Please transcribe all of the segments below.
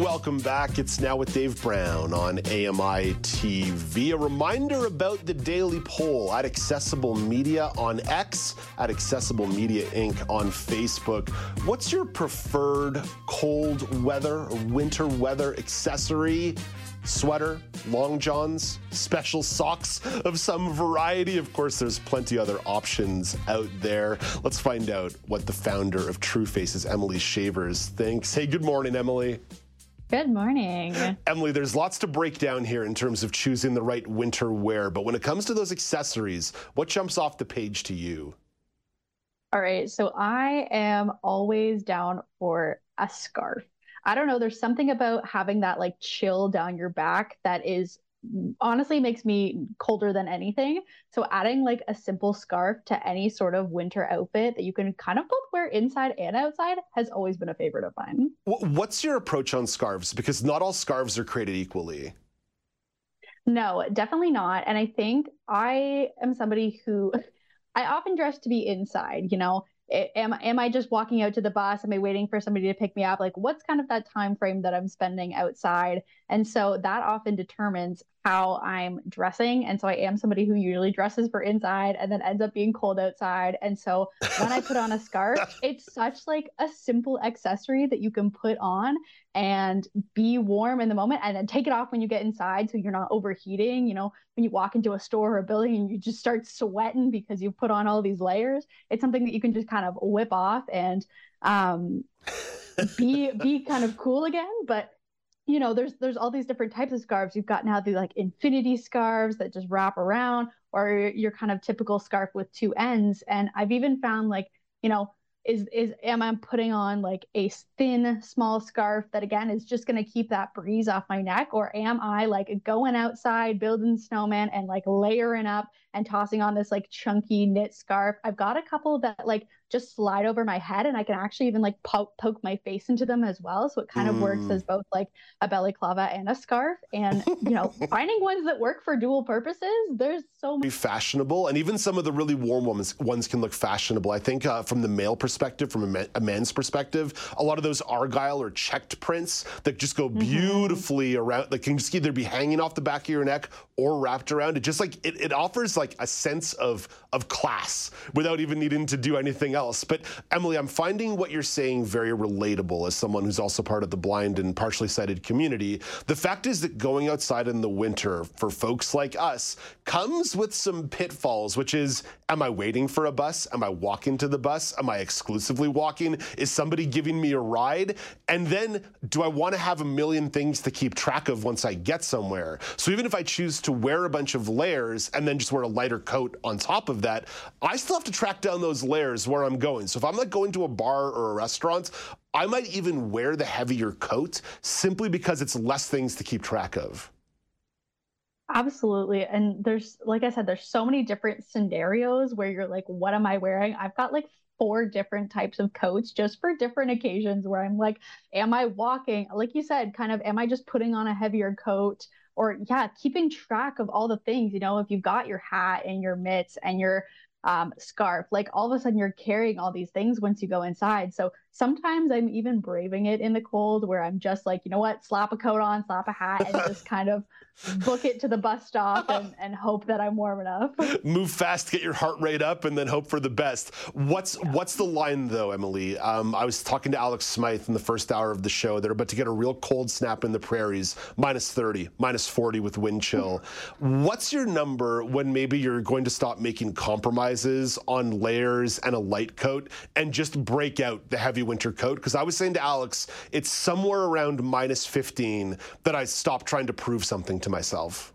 Welcome back. It's now with Dave Brown on AMI TV. A reminder about the daily poll at Accessible Media on X, at Accessible Media Inc. on Facebook. What's your preferred cold weather winter weather accessory? Sweater, long johns, special socks of some variety. Of course, there's plenty other options out there. Let's find out what the founder of True Faces, Emilee Schevers, thinks. Hey, good morning, Emilee. Good morning. Emilee, there's lots to break down here in terms of choosing the right winter wear, but when it comes to those accessories, what jumps off the page to you? All right, so I am always down for a scarf. I don't know, there's something about having that like chill down your back that is honestly makes me colder than anything. So adding like a simple scarf to any sort of winter outfit that you can kind of both wear inside and outside has always been a favorite of mine. What's your approach on scarves? Because not all scarves are created equally. No, definitely not. And I think I am somebody who I often dress to be inside, you know, am am I just walking out to the bus? Am I waiting for somebody to pick me up? Like what's kind of that time frame that I'm spending outside? And so that often determines how I'm dressing. And so I am somebody who usually dresses for inside and then ends up being cold outside. And so when I put on a scarf, it's such like a simple accessory that you can put on and be warm in the moment and then take it off when you get inside so you're not overheating. You know, when you walk into a store or a building and you just start sweating because you put on all these layers, it's something that you can just kind of whip off and um be be kind of cool again. But you know, there's there's all these different types of scarves. You've got now the like infinity scarves that just wrap around, or your kind of typical scarf with two ends. And I've even found like, you know, is is am I putting on like a thin small scarf that again is just going to keep that breeze off my neck? Or am I like going outside building snowman and like layering up and tossing on this like chunky knit scarf. I've got a couple that like just slide over my head and I can actually even like poke, poke my face into them as well. So it kind mm. of works mm. as both like a balaclava and a scarf. And, you know, finding ones that work for dual purposes, there's so much. Fashionable. And even some of the really warm ones, ones can look fashionable. I think uh, from the male perspective, from a, man, a, man's perspective, a lot of those argyle or checked prints that just go mm-hmm. beautifully mm-hmm. around, that can just either be hanging off the back of your neck or wrapped around. It just like, it, it offers like a sense of, of class without even needing to do anything else. But Emilee, I'm finding what you're saying very relatable as someone who's also part of the blind and partially sighted community. The fact is that going outside in the winter for folks like us comes with some pitfalls, which is am I waiting for a bus? Am I walking to the bus? Am I exclusively walking? Is somebody giving me a ride? And then do I want to have a million things to keep track of once I get somewhere? So even if I choose to wear a bunch of layers and then just wear a lighter coat on top of that, I still have to track down those layers where I'm going. So if I'm like going to a bar or a restaurant, I might even wear the heavier coat simply because it's less things to keep track of. Absolutely. And there's, like I said, there's so many different scenarios where you're like, what am I wearing? I've got like four different types of coats just for different occasions where I'm like, am I walking? Like you said, kind of, am I just putting on a heavier coat? Or, yeah, keeping track of all the things. You know, if you've got your hat and your mitts and your um, scarf. Like all of a sudden, you're carrying all these things once you go inside. So sometimes I'm even braving it in the cold where I'm just like, you know what, slap a coat on, slap a hat, and just kind of book it to the bus stop and, and hope that I'm warm enough. Move fast, get your heart rate up, and then hope for the best. What's yeah. what's the line though, Emilee? Um, I was talking to Alex Smythe in the first hour of the show. They're about to get a real cold snap in the prairies, minus 30, minus 40 with wind chill. what's your number when maybe you're going to stop making compromises on layers and a light coat and just break out the heavy winter coat? Because I was saying to Alex, it's somewhere around minus 15 that I stopped trying to prove something to myself.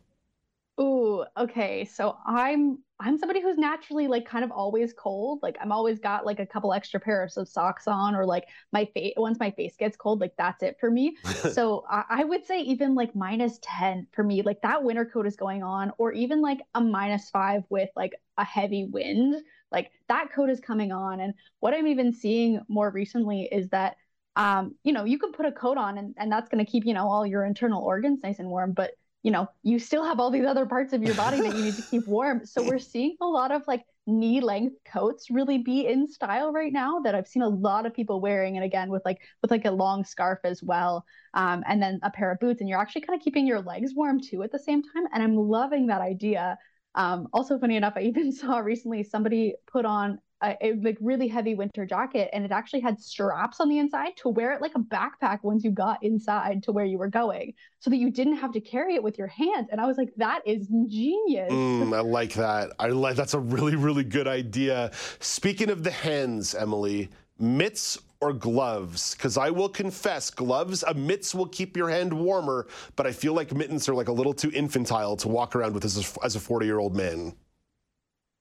Ooh, okay. So I'm I'm somebody who's naturally like kind of always cold. Like I'm always got like a couple extra pairs of socks on, or like my face once my face gets cold, like that's it for me. so I, I would say even like minus 10 for me, like that winter coat is going on, or even like a minus five with like a heavy wind, like that coat is coming on. And what I'm even seeing more recently is that um, you know, you can put a coat on and, and that's gonna keep, you know, all your internal organs nice and warm, but you know, you still have all these other parts of your body that you need to keep warm. So we're seeing a lot of like knee length coats really be in style right now that I've seen a lot of people wearing. And again, with like with like a long scarf as well, um, and then a pair of boots, and you're actually kind of keeping your legs warm too at the same time. And I'm loving that idea. Um, also, funny enough, I even saw recently somebody put on a, a, like really heavy winter jacket and it actually had straps on the inside to wear it like a backpack once you got inside to where you were going so that you didn't have to carry it with your hands. And i was like that is genius. Mm, i like that. I like that's a really really good idea. Speaking of the hands emilee mitts or gloves because i will confess gloves a mitts will keep your hand warmer but i feel like mittens are like a little too infantile to walk around with as a, as a 40 year old man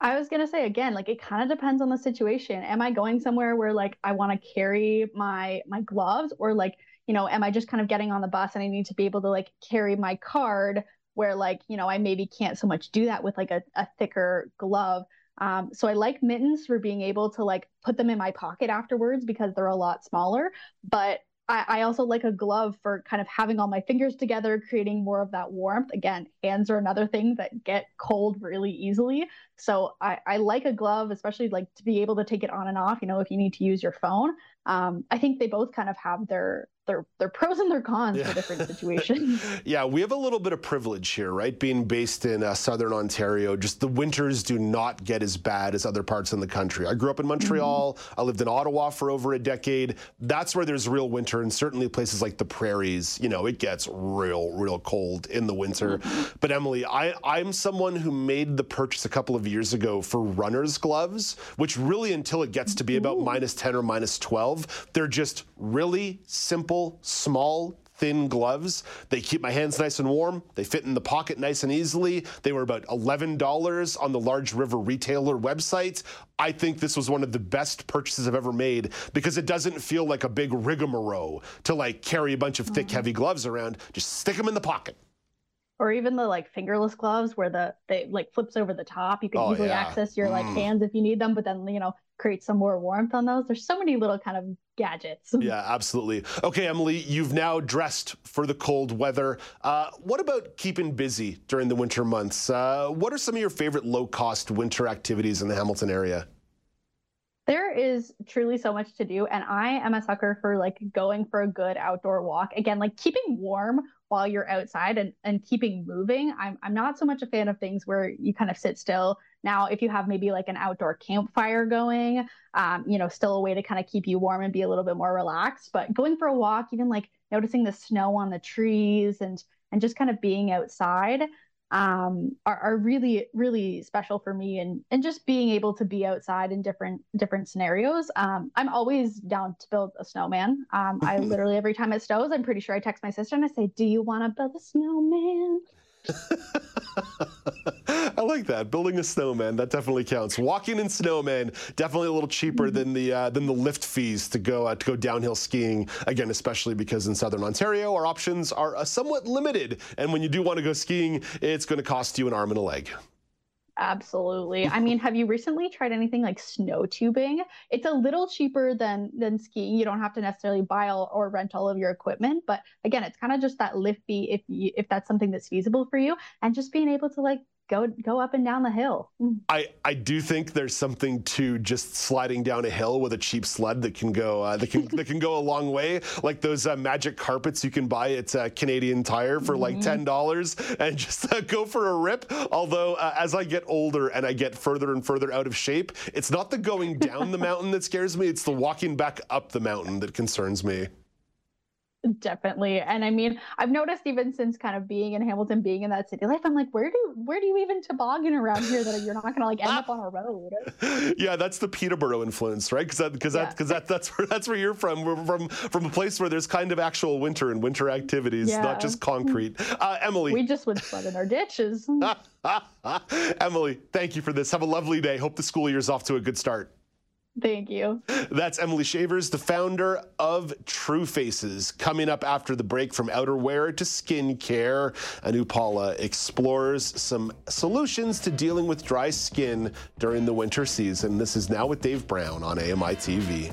I was gonna say again, like it kind of depends on the situation. Am I going somewhere where like I want to carry my my gloves, or like you know, am I just kind of getting on the bus and I need to be able to like carry my card where like you know I maybe can't so much do that with like a, a thicker glove. Um, so I like mittens for being able to like put them in my pocket afterwards because they're a lot smaller. But I, I, also like a glove for kind of having all my fingers together, creating more of that warmth. Again, hands are another thing that get cold really easily. So I, I like a glove, especially like to be able to take it on and off, you know, if you need to use your phone. Um, I think they both kind of have their their their pros and their cons yeah. for different situations. yeah, we have a little bit of privilege here, right? Being based in uh, southern Ontario, just the winters do not get as bad as other parts in the country. I grew up in Montreal. Mm-hmm. I lived in Ottawa for over a decade. That's where there's real winter, and certainly places like the prairies, you know, it gets real, real cold in the winter. Mm-hmm. But Emilee, I I'm someone who made the purchase a couple of years ago for runner's gloves, which really until it gets to be about minus 10 or minus 12, they're just really simple simple, small, thin gloves. They keep my hands nice and warm. They fit in the pocket nice and easily. They were about $11 on the Large River retailer website. I think this was one of the best purchases I've ever made because it doesn't feel like a big rigmarole to like carry a bunch of thick, mm-hmm. heavy gloves around. Just stick them in the pocket or even the like fingerless gloves where the they like flips over the top. You can oh, easily yeah. access your like mm. hands if you need them but then you know create some more warmth on those. There's so many little kind of gadgets. Yeah absolutely. Okay emilee you've now dressed for the cold weather. Uh, what about keeping busy during the winter months? Uh, what are some of your favorite low cost winter activities in the hamilton area? There is truly so much to do and i am a sucker for like going for a good outdoor walk. Again like keeping warm while you're outside and, and keeping moving. I'm, I'm not so much a fan of things where you kind of sit still. Now, if you have maybe like an outdoor campfire going, um, you know, still a way to kind of keep you warm and be a little bit more relaxed. But going for a walk, even like noticing the snow on the trees and and just kind of being outside um, are, are really really special for me and and just being able to be outside in different different scenarios. Um, i'm always down to build a snowman. Um, i literally every time it snows i'm pretty sure i text my sister and i say do you want to build a snowman I like that. Building a snowman that definitely counts. Walking in snowman definitely a little cheaper than the uh, than the lift fees to go uh, to go downhill skiing. Again, especially because in southern Ontario our options are uh, somewhat limited, and when you do want to go skiing, it's going to cost you an arm and a leg. Absolutely. I mean, have you recently tried anything like snow tubing? It's a little cheaper than than skiing. You don't have to necessarily buy all, or rent all of your equipment, but again, it's kind of just that lift fee if you, if that's something that's feasible for you, and just being able to like go go up and down the hill. Mm. I I do think there's something to just sliding down a hill with a cheap sled that can go uh, that can that can go a long way. Like those uh, magic carpets you can buy at uh, Canadian Tire for mm-hmm. like ten dollars and just uh, go for a rip. Although uh, as I get older and I get further and further out of shape, it's not the going down the mountain that scares me. It's the walking back up the mountain that concerns me. Definitely. And I mean, I've noticed even since kind of being in Hamilton, being in that city life, I'm like, where do where do you even toboggan around here that you're not gonna like end up on a road? yeah, that's the Peterborough influence, right? Because that because yeah. that because that that's where that's where you're from. We're from from a place where there's kind of actual winter and winter activities, yeah. not just concrete. Uh, Emilee. We just would flood in our ditches. Emilee, thank you for this. Have a lovely day. Hope the school year's off to a good start. Thank you. That's Emilee Schevers, the founder of True Faces. Coming up after the break from outerwear to skincare, Anupala explores some solutions to dealing with dry skin during the winter season. This is Now with Dave Brown on AMI TV.